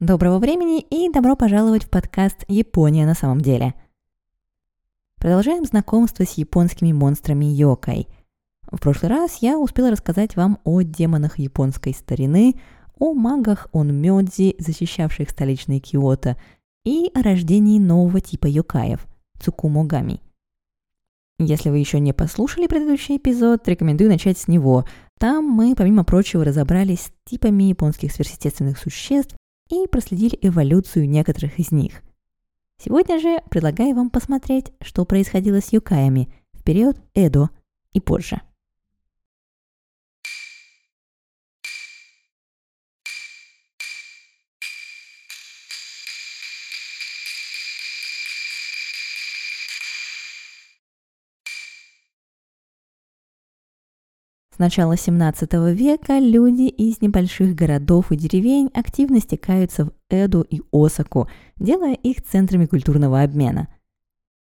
Доброго времени и добро пожаловать в подкаст «Япония на самом деле». Продолжаем знакомство с японскими монстрами Йокой. В прошлый раз я успела рассказать вам о демонах японской старины, о магах Онмёдзи, защищавших столичный Киото, и о рождении нового типа йокаев – Цукумогами. Если вы еще не послушали предыдущий эпизод, рекомендую начать с него. Там мы, помимо прочего, разобрались с типами японских сверхъестественных существ и проследили эволюцию некоторых из них. Сегодня же предлагаю вам посмотреть, что происходило с юкаями в период Эдо и позже. С начала 17 века люди из небольших городов и деревень активно стекаются в Эду и Осаку, делая их центрами культурного обмена.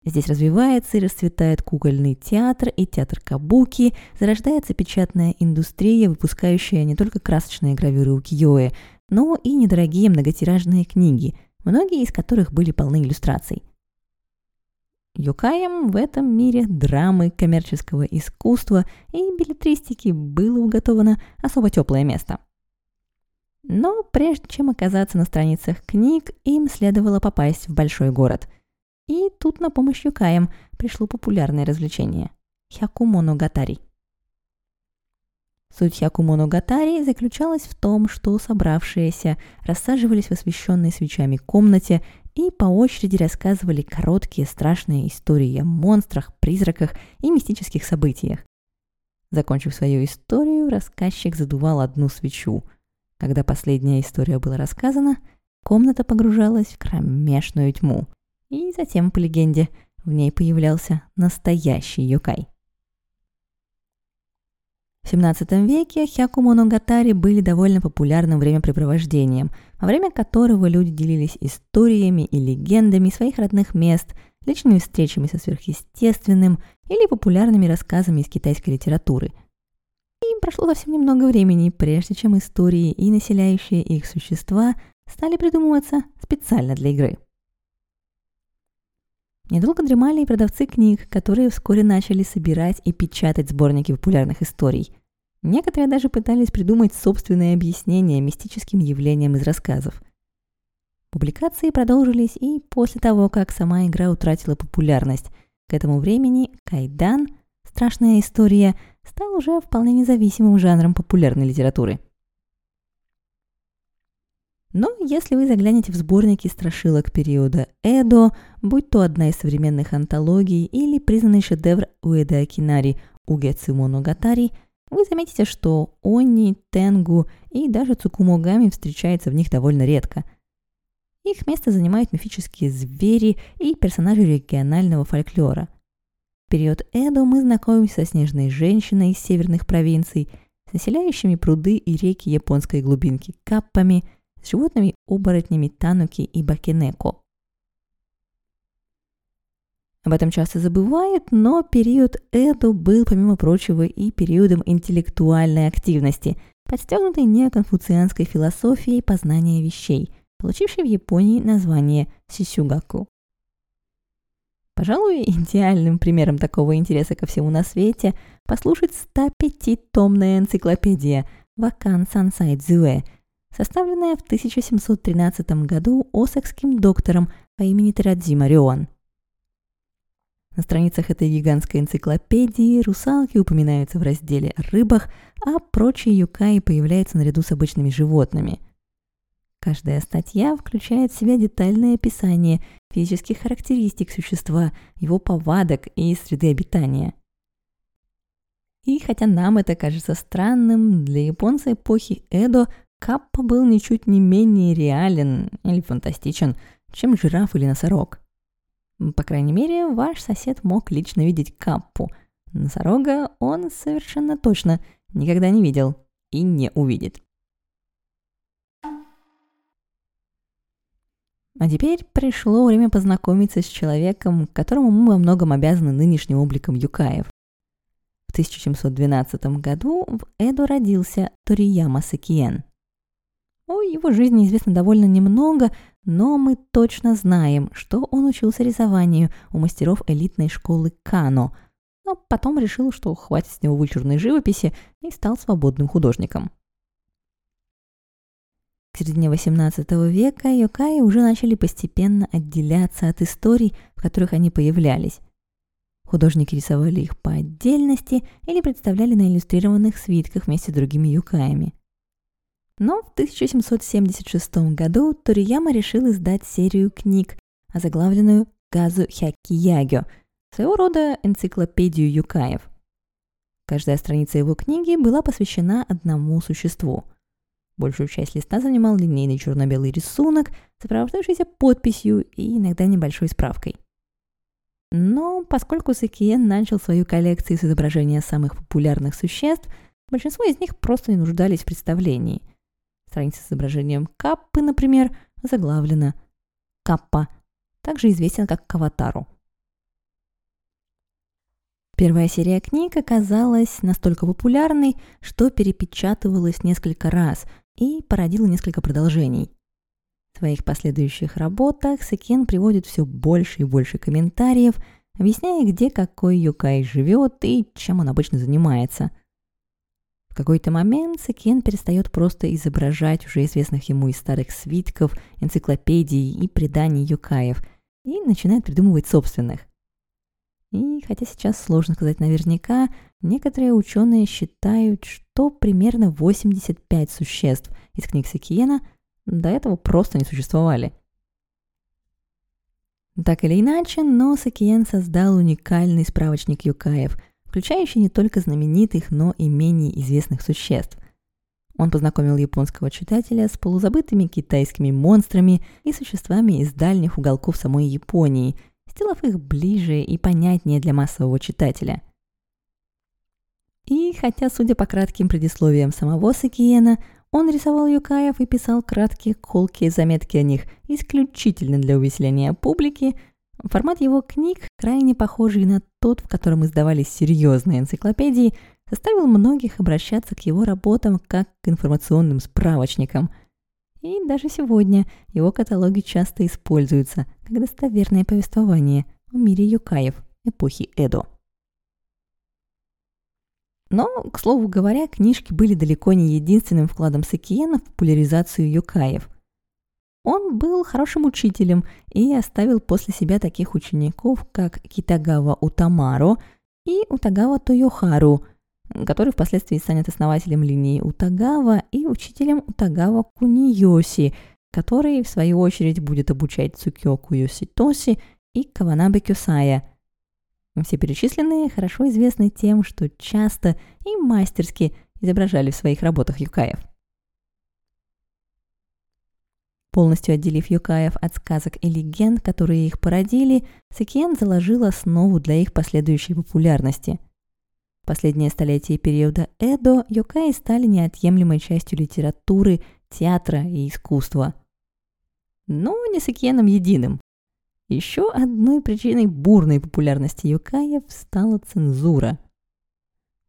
Здесь развивается и расцветает кукольный театр и театр кабуки, зарождается печатная индустрия, выпускающая не только красочные гравюры укиё но и недорогие многотиражные книги, многие из которых были полны иллюстраций – Юкаям в этом мире драмы, коммерческого искусства и билетристики было уготовано особо теплое место. Но прежде чем оказаться на страницах книг, им следовало попасть в большой город. И тут на помощь Юкаям пришло популярное развлечение – Хякумоногатари – Суть Якумоногатари заключалась в том, что собравшиеся рассаживались в освещенной свечами комнате и по очереди рассказывали короткие страшные истории о монстрах, призраках и мистических событиях. Закончив свою историю, рассказчик задувал одну свечу. Когда последняя история была рассказана, комната погружалась в кромешную тьму. И затем, по легенде, в ней появлялся настоящий юкай. В XVII веке хякумоногатари были довольно популярным времяпрепровождением, во время которого люди делились историями и легендами своих родных мест, личными встречами со сверхъестественным или популярными рассказами из китайской литературы. И прошло совсем немного времени, прежде чем истории и населяющие их существа стали придумываться специально для игры. Недолго дремали и продавцы книг, которые вскоре начали собирать и печатать сборники популярных историй. Некоторые даже пытались придумать собственные объяснения мистическим явлениям из рассказов. Публикации продолжились и после того, как сама игра утратила популярность. К этому времени Кайдан, страшная история, стал уже вполне независимым жанром популярной литературы – но если вы заглянете в сборники страшилок периода Эдо, будь то одна из современных антологий или признанный шедевр Уэда Акинари Угэцу Моногатари, вы заметите, что Они, Тенгу и даже Цукумогами встречаются в них довольно редко. Их место занимают мифические звери и персонажи регионального фольклора. В период Эдо мы знакомимся со снежной женщиной из северных провинций, населяющими пруды и реки японской глубинки каппами – с животными-оборотнями тануки и бакинеко. Об этом часто забывают, но период Эду был, помимо прочего, и периодом интеллектуальной активности, подстегнутой неоконфуцианской философией познания вещей, получившей в Японии название сисюгаку. Пожалуй, идеальным примером такого интереса ко всему на свете послушать 105-томная энциклопедия Вакан Сансай Цзюэ, составленная в 1713 году осакским доктором по имени Терадзима Рион. На страницах этой гигантской энциклопедии русалки упоминаются в разделе о рыбах, а прочие юкаи появляются наряду с обычными животными. Каждая статья включает в себя детальное описание физических характеристик существа, его повадок и среды обитания. И хотя нам это кажется странным, для японца эпохи Эдо Каппа был ничуть не менее реален или фантастичен, чем жираф или носорог. По крайней мере, ваш сосед мог лично видеть Каппу. Носорога он совершенно точно никогда не видел и не увидит. А теперь пришло время познакомиться с человеком, которому мы во многом обязаны нынешним обликом Юкаев. В 1712 году в Эду родился Торияма Сакиен – О его жизни известно довольно немного, но мы точно знаем, что он учился рисованию у мастеров элитной школы Кано, но потом решил, что хватит с него вычурной живописи и стал свободным художником. К середине XVIII века йокаи уже начали постепенно отделяться от историй, в которых они появлялись. Художники рисовали их по отдельности или представляли на иллюстрированных свитках вместе с другими юкаями. Но в 1776 году Торияма решил издать серию книг, озаглавленную «Газу Хякиягё», своего рода энциклопедию юкаев. Каждая страница его книги была посвящена одному существу – Большую часть листа занимал линейный черно-белый рисунок, сопровождающийся подписью и иногда небольшой справкой. Но поскольку Сакиен начал свою коллекцию с изображения самых популярных существ, большинство из них просто не нуждались в представлении. Страница с изображением Каппы, например, заглавлена «Каппа», также известен как Каватару. Первая серия книг оказалась настолько популярной, что перепечатывалась несколько раз – и породила несколько продолжений. В своих последующих работах Секен приводит все больше и больше комментариев, объясняя, где какой юкай живет и чем он обычно занимается. В какой-то момент Секен перестает просто изображать уже известных ему из старых свитков, энциклопедий и преданий юкаев и начинает придумывать собственных. И хотя сейчас сложно сказать наверняка, некоторые ученые считают, что примерно 85 существ из книг Сакиена до этого просто не существовали. Так или иначе, но Сакиен создал уникальный справочник юкаев, включающий не только знаменитых, но и менее известных существ. Он познакомил японского читателя с полузабытыми китайскими монстрами и существами из дальних уголков самой Японии – сделав их ближе и понятнее для массового читателя. И хотя, судя по кратким предисловиям самого Сакиена, он рисовал юкаев и писал краткие колкие заметки о них исключительно для увеселения публики, формат его книг, крайне похожий на тот, в котором издавались серьезные энциклопедии, заставил многих обращаться к его работам как к информационным справочникам – и даже сегодня его каталоги часто используются как достоверное повествование о мире юкаев эпохи Эдо. Но, к слову говоря, книжки были далеко не единственным вкладом Сакиена в популяризацию юкаев. Он был хорошим учителем и оставил после себя таких учеников, как Китагава Утамаро и Утагава Тойохару – который впоследствии станет основателем линии Утагава и учителем Утагава Куниёси, который, в свою очередь, будет обучать Цукёку Йоситоси и Каванабе Кюсая. Все перечисленные хорошо известны тем, что часто и мастерски изображали в своих работах юкаев. Полностью отделив юкаев от сказок и легенд, которые их породили, Сакиен заложил основу для их последующей популярности – последнее столетие периода Эдо йокаи стали неотъемлемой частью литературы, театра и искусства. Но не с Икеном единым. Еще одной причиной бурной популярности йокаев стала цензура.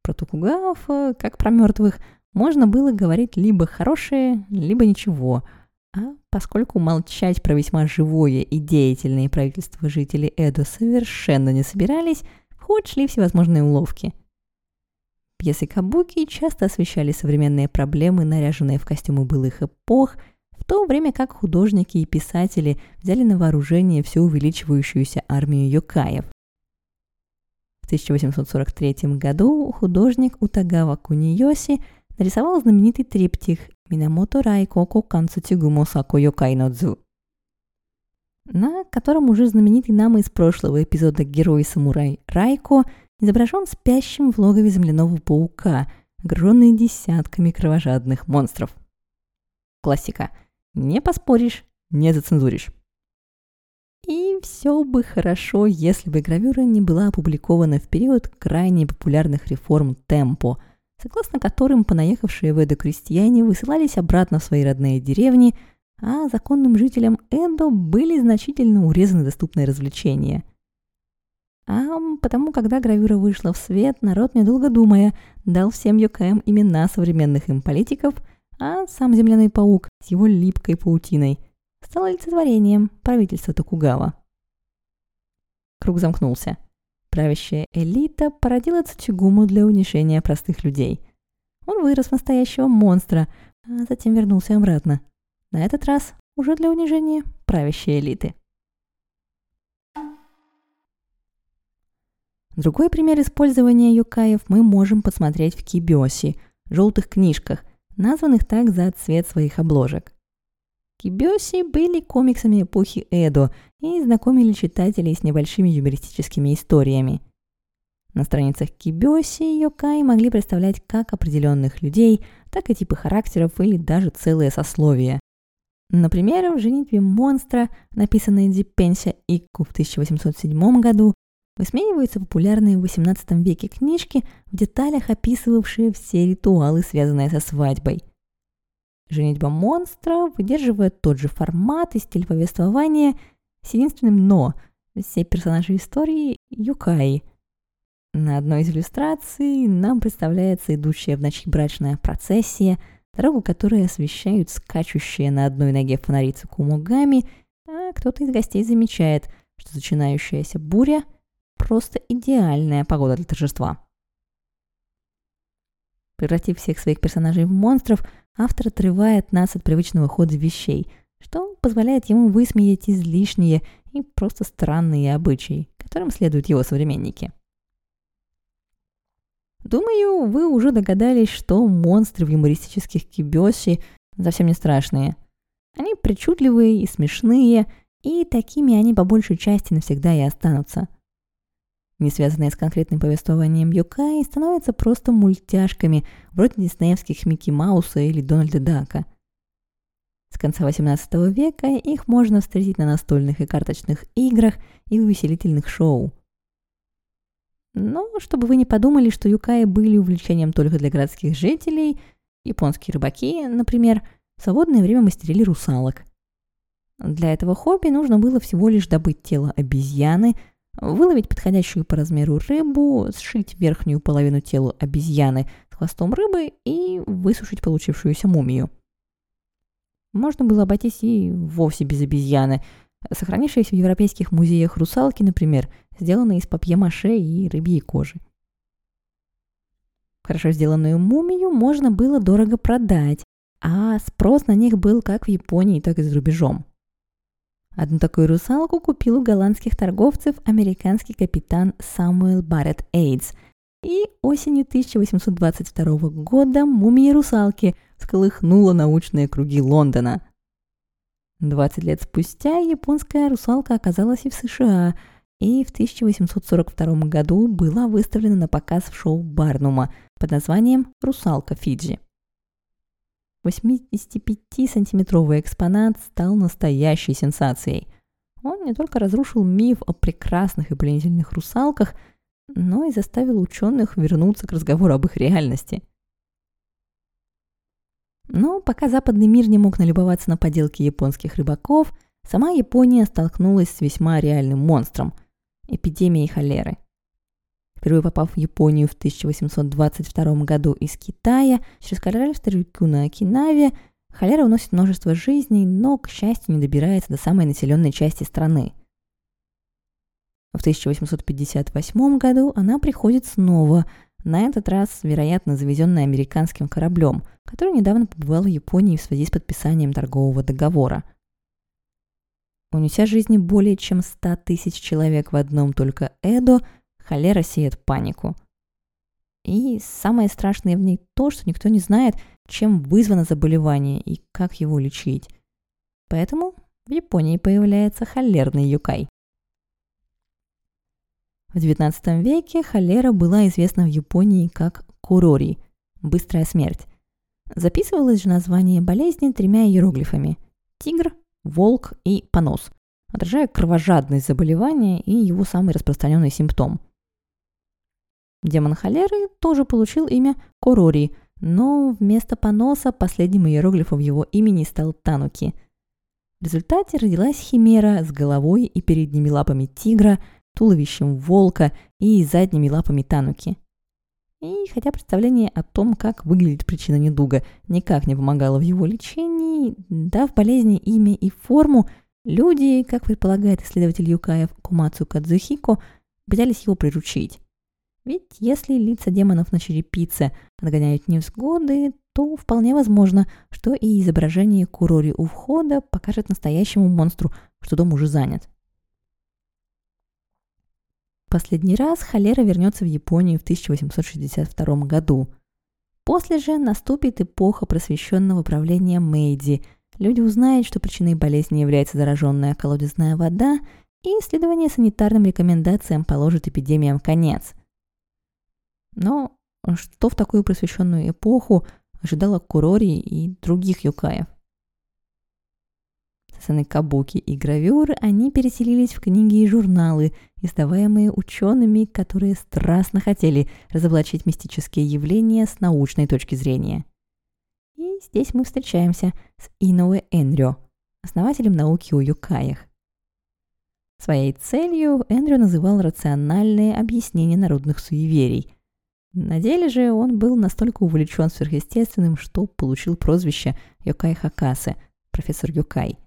Про Токугавов, как про мертвых, можно было говорить либо хорошее, либо ничего. А поскольку молчать про весьма живое и деятельное правительство жителей Эдо совершенно не собирались, в ход шли всевозможные уловки – Пьесы Кабуки часто освещали современные проблемы, наряженные в костюмы былых эпох, в то время как художники и писатели взяли на вооружение всю увеличивающуюся армию юкаев. В 1843 году художник Утагава Куниёси нарисовал знаменитый триптих «Минамото Сако Йокай Нодзу», на котором уже знаменитый нам из прошлого эпизода герой-самурай Райко – изображен спящим в логове земляного паука, огруженный десятками кровожадных монстров. Классика. Не поспоришь, не зацензуришь. И все бы хорошо, если бы гравюра не была опубликована в период крайне популярных реформ темпо, согласно которым понаехавшие в Эдо крестьяне высылались обратно в свои родные деревни, а законным жителям Эдо были значительно урезаны доступные развлечения – а потому, когда гравюра вышла в свет, народ, недолго думая, дал всем ЮКМ имена современных им политиков, а сам земляной паук с его липкой паутиной стал олицетворением правительства Токугава. Круг замкнулся. Правящая элита породила Цучигуму для унижения простых людей. Он вырос в настоящего монстра, а затем вернулся обратно. На этот раз уже для унижения правящей элиты. Другой пример использования юкаев мы можем посмотреть в кибёси, желтых книжках, названных так за цвет своих обложек. Кибёси были комиксами эпохи Эдо и знакомили читателей с небольшими юмористическими историями. На страницах Кибёси Йокай могли представлять как определенных людей, так и типы характеров или даже целые сословия. Например, в «Женитьбе монстра», написанной Дипенся Икку в 1807 году, высмеиваются популярные в XVIII веке книжки, в деталях описывавшие все ритуалы, связанные со свадьбой. «Женитьба монстра» выдерживает тот же формат и стиль повествования с единственным «но» – все персонажи истории – юкаи. На одной из иллюстраций нам представляется идущая в ночи брачная процессия – дорогу которой освещают скачущие на одной ноге фонари Цукумугами, а кто-то из гостей замечает, что начинающаяся буря – просто идеальная погода для торжества. Превратив всех своих персонажей в монстров, автор отрывает нас от привычного хода вещей, что позволяет ему высмеять излишние и просто странные обычаи, которым следуют его современники. Думаю, вы уже догадались, что монстры в юмористических кибёси совсем не страшные. Они причудливые и смешные, и такими они по большей части навсегда и останутся. Не связанные с конкретным повествованием Юкай становятся просто мультяшками, вроде диснеевских Микки Мауса или Дональда Дака. С конца XVIII века их можно встретить на настольных и карточных играх и увеселительных шоу – но чтобы вы не подумали, что юкаи были увлечением только для городских жителей, японские рыбаки, например, в свободное время мастерили русалок. Для этого хобби нужно было всего лишь добыть тело обезьяны, выловить подходящую по размеру рыбу, сшить верхнюю половину тела обезьяны с хвостом рыбы и высушить получившуюся мумию. Можно было обойтись и вовсе без обезьяны. Сохранившиеся в европейских музеях русалки, например – сделанные из папье-маше и рыбьей кожи. Хорошо сделанную мумию можно было дорого продать, а спрос на них был как в Японии, так и за рубежом. Одну такую русалку купил у голландских торговцев американский капитан Самуэл Барретт Эйдс, и осенью 1822 года мумия русалки всколыхнула научные круги Лондона. 20 лет спустя японская русалка оказалась и в США – и в 1842 году была выставлена на показ в шоу Барнума под названием «Русалка Фиджи». 85-сантиметровый экспонат стал настоящей сенсацией. Он не только разрушил миф о прекрасных и пленительных русалках, но и заставил ученых вернуться к разговору об их реальности. Но пока западный мир не мог налюбоваться на поделки японских рыбаков, сама Япония столкнулась с весьма реальным монстром – эпидемией холеры. Впервые попав в Японию в 1822 году из Китая, через королевство Рюкю на Окинаве, холера уносит множество жизней, но, к счастью, не добирается до самой населенной части страны. В 1858 году она приходит снова, на этот раз, вероятно, завезенная американским кораблем, который недавно побывал в Японии в связи с подписанием торгового договора – Унеся жизни более чем 100 тысяч человек в одном только Эдо, холера сеет панику. И самое страшное в ней то, что никто не знает, чем вызвано заболевание и как его лечить. Поэтому в Японии появляется холерный юкай. В XIX веке холера была известна в Японии как курори – быстрая смерть. Записывалось же название болезни тремя иероглифами – тигр, волк и понос, отражая кровожадность заболевания и его самый распространенный симптом. Демон холеры тоже получил имя Корори, но вместо поноса последним иероглифом его имени стал Тануки. В результате родилась химера с головой и передними лапами тигра, туловищем волка и задними лапами Тануки. И хотя представление о том, как выглядит причина недуга, никак не помогало в его лечении, дав болезни имя и форму, люди, как предполагает исследователь Юкаев Кумацу Кадзухико, пытались его приручить. Ведь если лица демонов на черепице отгоняют невзгоды, то вполне возможно, что и изображение Курори у входа покажет настоящему монстру, что дом уже занят. Последний раз холера вернется в Японию в 1862 году. После же наступит эпоха просвещенного правления Мэйди. Люди узнают, что причиной болезни является зараженная колодезная вода, и исследование санитарным рекомендациям положит эпидемиям конец. Но что в такую просвещенную эпоху ожидало Курори и других юкаев? Сцены кабуки и гравюры они переселились в книги и журналы, издаваемые учеными, которые страстно хотели разоблачить мистические явления с научной точки зрения. И здесь мы встречаемся с Иноуэ Энрё, основателем науки о юкаях. Своей целью Энрю называл рациональное объяснение народных суеверий. На деле же он был настолько увлечен сверхъестественным, что получил прозвище Йокай Хакасе, профессор Юкай –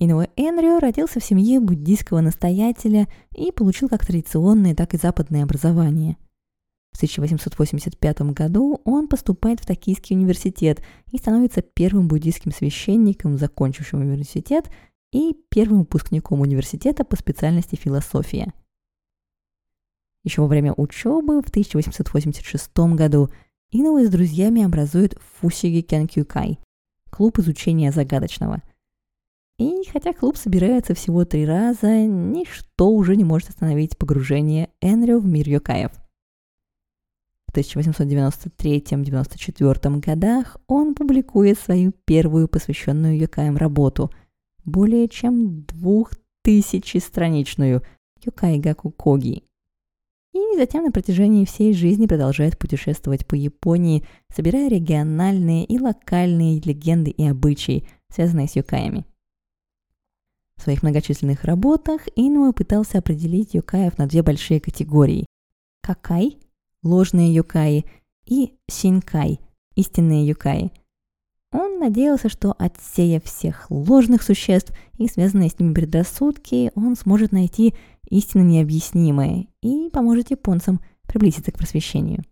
Иноуэ Энрио родился в семье буддийского настоятеля и получил как традиционное, так и западное образование. В 1885 году он поступает в Токийский университет и становится первым буддийским священником, закончившим университет, и первым выпускником университета по специальности философия. Еще во время учебы в 1886 году Иноуэ с друзьями образует Фусиги Кенкюкай – клуб изучения загадочного – и хотя клуб собирается всего три раза, ничто уже не может остановить погружение Энрю в мир Йокаев. В 1893-94 годах он публикует свою первую посвященную Йокаям работу, более чем двухтысячестраничную Йокай Гаку Коги. И затем на протяжении всей жизни продолжает путешествовать по Японии, собирая региональные и локальные легенды и обычаи, связанные с Йокаями – в своих многочисленных работах Инуэ пытался определить юкаев на две большие категории – какай – ложные юкаи и синкай – истинные юкаи. Он надеялся, что отсеяв всех ложных существ и связанные с ними предрассудки, он сможет найти истинно необъяснимое и поможет японцам приблизиться к просвещению.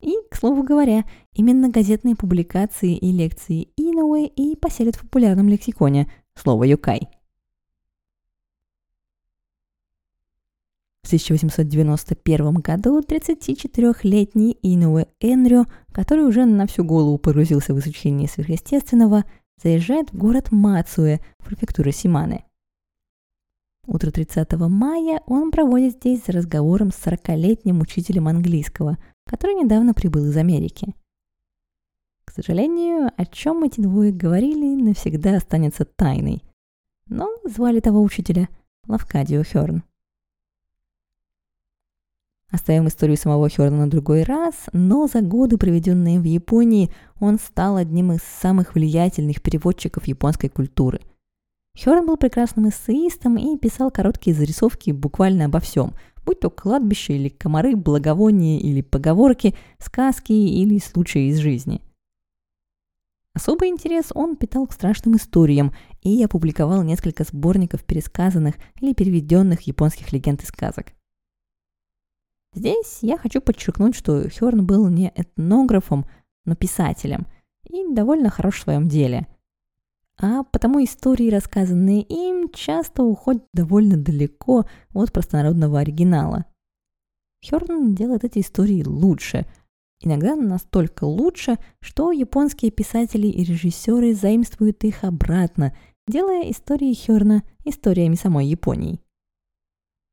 И, к слову говоря, именно газетные публикации и лекции Инуэ и поселят в популярном лексиконе слово «юкай». В 1891 году 34-летний Инуэ Энрю, который уже на всю голову погрузился в изучение сверхъестественного, заезжает в город Мацуэ, префектура Симаны. Утро 30 мая он проводит здесь за разговором с 40-летним учителем английского, который недавно прибыл из Америки. К сожалению, о чем эти двое говорили, навсегда останется тайной. Но звали того учителя Лавкадио Хёрн. Оставим историю самого Хёрна на другой раз, но за годы, проведенные в Японии, он стал одним из самых влиятельных переводчиков японской культуры. Хёрн был прекрасным эссеистом и писал короткие зарисовки буквально обо всем, будь то кладбище или комары, благовония или поговорки, сказки или случаи из жизни – Особый интерес он питал к страшным историям и опубликовал несколько сборников пересказанных или переведенных японских легенд и сказок. Здесь я хочу подчеркнуть, что Хёрн был не этнографом, но писателем и довольно хорош в своем деле. А потому истории, рассказанные им, часто уходят довольно далеко от простонародного оригинала. Хёрн делает эти истории лучше – Иногда настолько лучше, что японские писатели и режиссеры заимствуют их обратно, делая истории Хёрна историями самой Японии.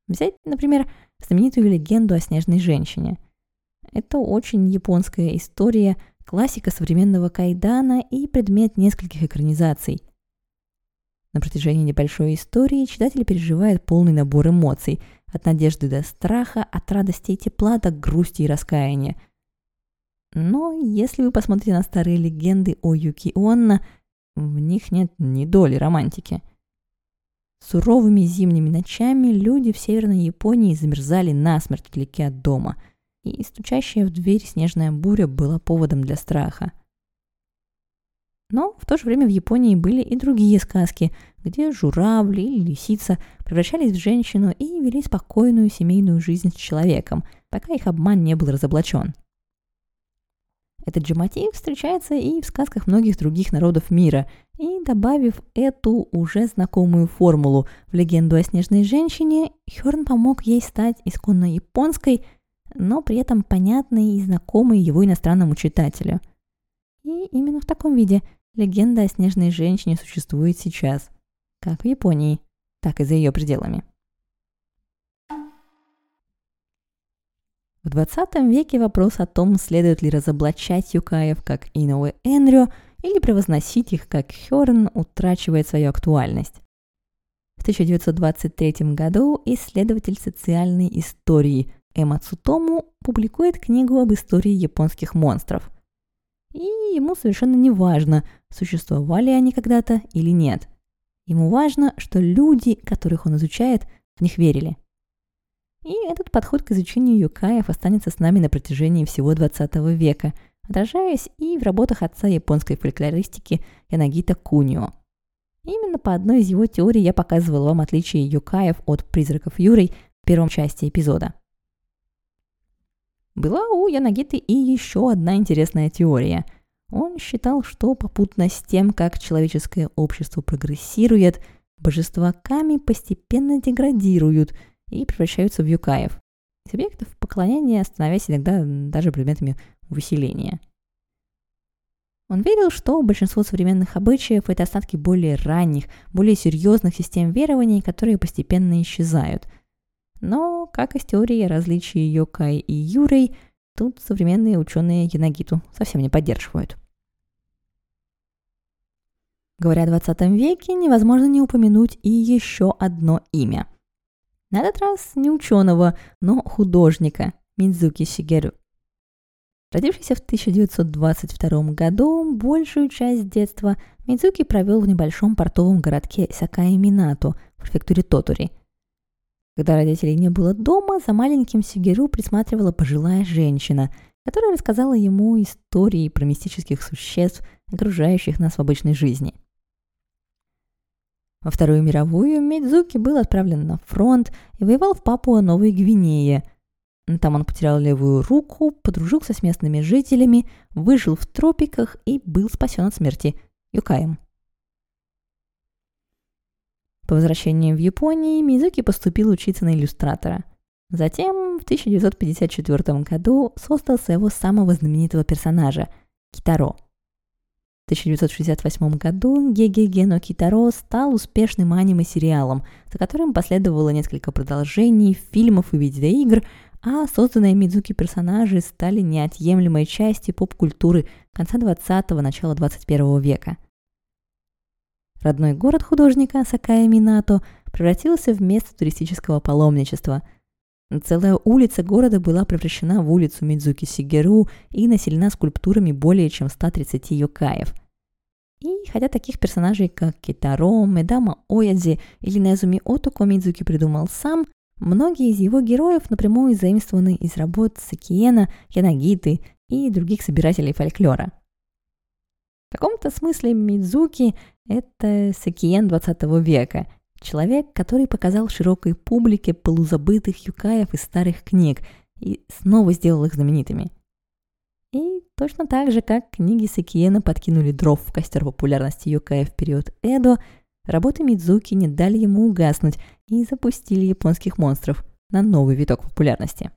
Взять, например, знаменитую легенду о снежной женщине. Это очень японская история, классика современного кайдана и предмет нескольких экранизаций. На протяжении небольшой истории читатель переживает полный набор эмоций, от надежды до страха, от радости и тепла до грусти и раскаяния – но если вы посмотрите на старые легенды о Юки Онна, в них нет ни доли романтики. Суровыми зимними ночами люди в Северной Японии замерзали насмерть вдалеке от дома, и стучащая в дверь снежная буря была поводом для страха. Но в то же время в Японии были и другие сказки, где журавли или лисица превращались в женщину и вели спокойную семейную жизнь с человеком, пока их обман не был разоблачен. Этот же мотив встречается и в сказках многих других народов мира, и добавив эту уже знакомую формулу в легенду о снежной женщине, Хёрн помог ей стать исконно японской, но при этом понятной и знакомой его иностранному читателю. И именно в таком виде легенда о снежной женщине существует сейчас, как в Японии, так и за ее пределами. В 20 веке вопрос о том, следует ли разоблачать юкаев как Иноуэ Энрё или превозносить их как Хёрн, утрачивает свою актуальность. В 1923 году исследователь социальной истории Эма Цутому публикует книгу об истории японских монстров. И ему совершенно не важно, существовали они когда-то или нет. Ему важно, что люди, которых он изучает, в них верили – и этот подход к изучению юкаев останется с нами на протяжении всего 20 века, отражаясь и в работах отца японской фольклористики Янагита Кунио. Именно по одной из его теорий я показывал вам отличие юкаев от призраков Юрой в первом части эпизода. Была у Янагиты и еще одна интересная теория. Он считал, что попутно с тем, как человеческое общество прогрессирует, божества Ками постепенно деградируют – и превращаются в юкаев, субъектов поклонения, становясь иногда даже предметами выселения. Он верил, что большинство современных обычаев – это остатки более ранних, более серьезных систем верований, которые постепенно исчезают. Но, как и с теорией различий Йокай и Юрей, тут современные ученые Янагиту совсем не поддерживают. Говоря о 20 веке, невозможно не упомянуть и еще одно имя – на этот раз не ученого, но художника Минзуки Шигеру. Родившийся в 1922 году, большую часть детства Мидзуки провел в небольшом портовом городке Сакаи-Минато в префектуре Тотури. Когда родителей не было дома, за маленьким Сигеру присматривала пожилая женщина, которая рассказала ему истории про мистических существ, окружающих нас в обычной жизни – во Вторую мировую Мидзуки был отправлен на фронт и воевал в Папуа-Новой Гвинее. Там он потерял левую руку, подружился с местными жителями, выжил в тропиках и был спасен от смерти Юкаем. По возвращении в Японию Мидзуки поступил учиться на иллюстратора. Затем в 1954 году создал своего самого знаменитого персонажа – Китаро – 1968 году Геге Гено Китаро стал успешным аниме-сериалом, за которым последовало несколько продолжений, фильмов и видеоигр, а созданные Мидзуки персонажи стали неотъемлемой частью поп-культуры конца 20-го, начала 21 века. Родной город художника Сакая Минато превратился в место туристического паломничества. Целая улица города была превращена в улицу Мидзуки Сигеру и населена скульптурами более чем 130 юкаев. И хотя таких персонажей, как Китаро, Медама Оядзи или Незуми Отоко Мидзуки придумал сам, многие из его героев напрямую заимствованы из работ Сакиена, Янагиты и других собирателей фольклора. В каком-то смысле Мидзуки – это Сакиен 20 века – Человек, который показал широкой публике полузабытых юкаев из старых книг и снова сделал их знаменитыми. И точно так же, как книги Сакиена подкинули дров в костер популярности юкая в период Эдо, работы Мидзуки не дали ему угаснуть и запустили японских монстров на новый виток популярности.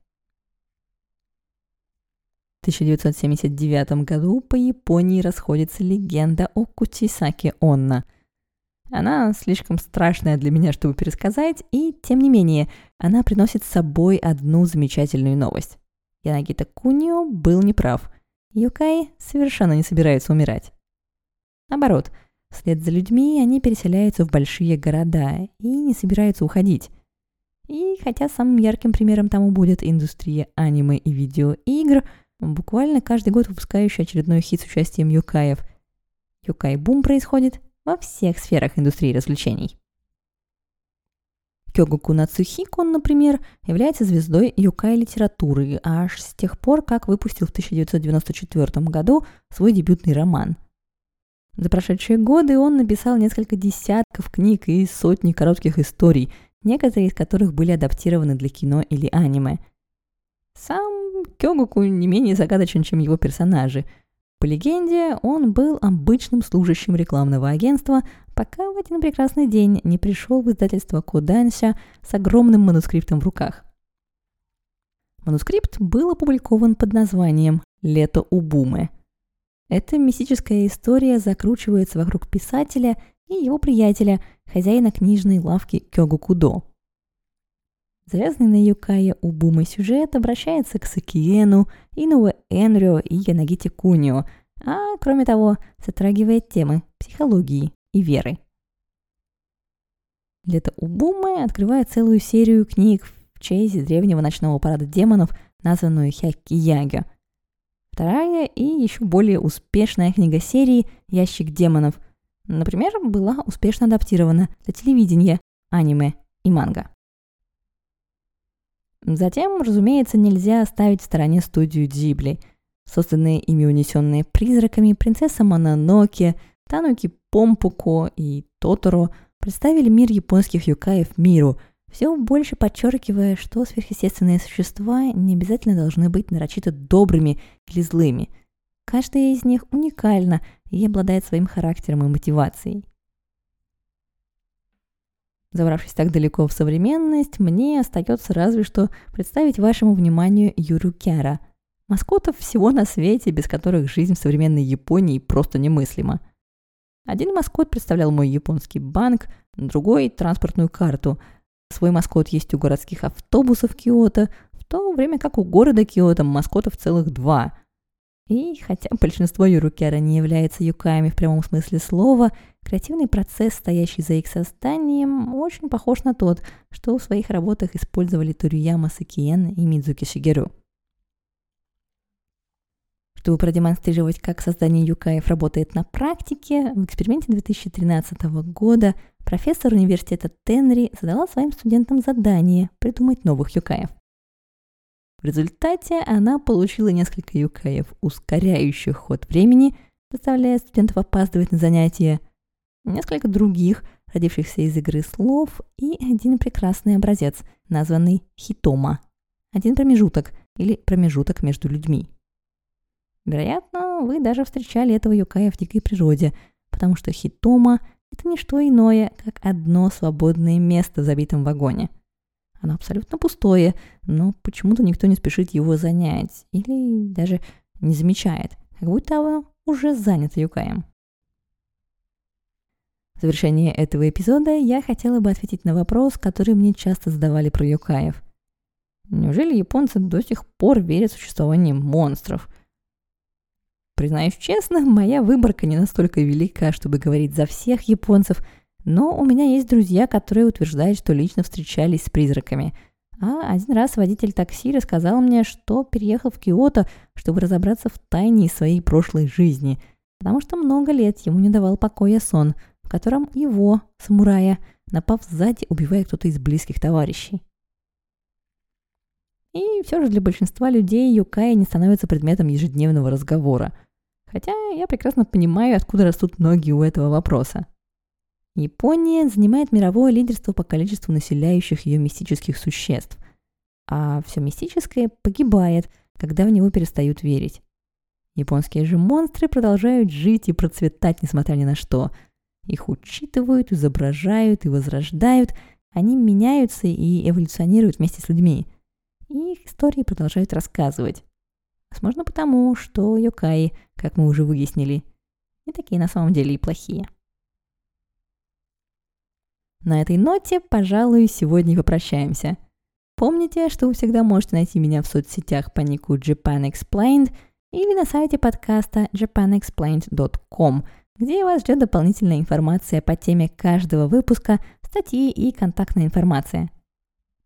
В 1979 году по Японии расходится легенда о Кутисаке Онна – она слишком страшная для меня, чтобы пересказать, и, тем не менее, она приносит с собой одну замечательную новость. Янагита Кунио был неправ. Юкай совершенно не собирается умирать. Наоборот, вслед за людьми они переселяются в большие города и не собираются уходить. И хотя самым ярким примером тому будет индустрия аниме и видеоигр, буквально каждый год выпускающий очередной хит с участием юкаев. Юкай-бум происходит во всех сферах индустрии развлечений. Кёгуку Нацухико, например, является звездой юкай-литературы аж с тех пор, как выпустил в 1994 году свой дебютный роман. За прошедшие годы он написал несколько десятков книг и сотни коротких историй, некоторые из которых были адаптированы для кино или аниме. Сам Кёгуку не менее загадочен, чем его персонажи – по легенде, он был обычным служащим рекламного агентства, пока в один прекрасный день не пришел в издательство Коданся с огромным манускриптом в руках. Манускрипт был опубликован под названием «Лето Убумы». Эта мистическая история закручивается вокруг писателя и его приятеля, хозяина книжной лавки Кёгу Кудо. Завязанный на Юкае Убумы сюжет обращается к Сакиену, Инуэ Энрё и Янагите Кунио, а кроме того затрагивает темы психологии и веры. Лето Убумы открывает целую серию книг в честь древнего ночного парада демонов, названную Хякияге. Вторая и еще более успешная книга серии «Ящик демонов», например, была успешно адаптирована для телевидения, аниме и манга. Затем, разумеется, нельзя оставить в стороне студию Джибли. Созданные ими унесенные призраками принцесса Мононоке, Тануки Помпуко и Тоторо представили мир японских юкаев миру, все больше подчеркивая, что сверхъестественные существа не обязательно должны быть нарочито добрыми или злыми. Каждая из них уникальна и обладает своим характером и мотивацией. Забравшись так далеко в современность, мне остается разве что представить вашему вниманию Юру Кяра, маскотов всего на свете, без которых жизнь в современной Японии просто немыслима. Один маскот представлял мой японский банк, другой – транспортную карту. Свой маскот есть у городских автобусов Киото, в то время как у города Киото маскотов целых два. И хотя большинство юрукера не является юкаями в прямом смысле слова, креативный процесс, стоящий за их созданием, очень похож на тот, что в своих работах использовали Туруяма Сакиен и Мидзуки Шигеру. Чтобы продемонстрировать, как создание юкаев работает на практике, в эксперименте 2013 года профессор университета Тенри задала своим студентам задание придумать новых юкаев. В результате она получила несколько юкаев, ускоряющих ход времени, заставляя студентов опаздывать на занятия, несколько других, родившихся из игры слов, и один прекрасный образец, названный хитома. Один промежуток или промежуток между людьми. Вероятно, вы даже встречали этого юкая в дикой природе, потому что хитома – это не что иное, как одно свободное место в забитом вагоне – оно абсолютно пустое, но почему-то никто не спешит его занять или даже не замечает, как будто оно уже занято юкаем. В завершение этого эпизода я хотела бы ответить на вопрос, который мне часто задавали про юкаев. Неужели японцы до сих пор верят в существование монстров? Признаюсь честно, моя выборка не настолько велика, чтобы говорить за всех японцев – но у меня есть друзья, которые утверждают, что лично встречались с призраками. А один раз водитель такси рассказал мне, что переехал в Киото, чтобы разобраться в тайне своей прошлой жизни, потому что много лет ему не давал покоя сон, в котором его, самурая, напав сзади, убивает кто-то из близких товарищей. И все же для большинства людей Юкай не становится предметом ежедневного разговора. Хотя я прекрасно понимаю, откуда растут ноги у этого вопроса. Япония занимает мировое лидерство по количеству населяющих ее мистических существ, а все мистическое погибает, когда в него перестают верить. Японские же монстры продолжают жить и процветать, несмотря ни на что. Их учитывают, изображают и возрождают, они меняются и эволюционируют вместе с людьми. И их истории продолжают рассказывать. Возможно потому, что йокаи, как мы уже выяснили, не такие на самом деле и плохие. На этой ноте, пожалуй, сегодня и попрощаемся. Помните, что вы всегда можете найти меня в соцсетях по нику Japan Explained или на сайте подкаста japanexplained.com, где вас ждет дополнительная информация по теме каждого выпуска, статьи и контактная информация.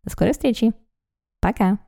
До скорой встречи. Пока!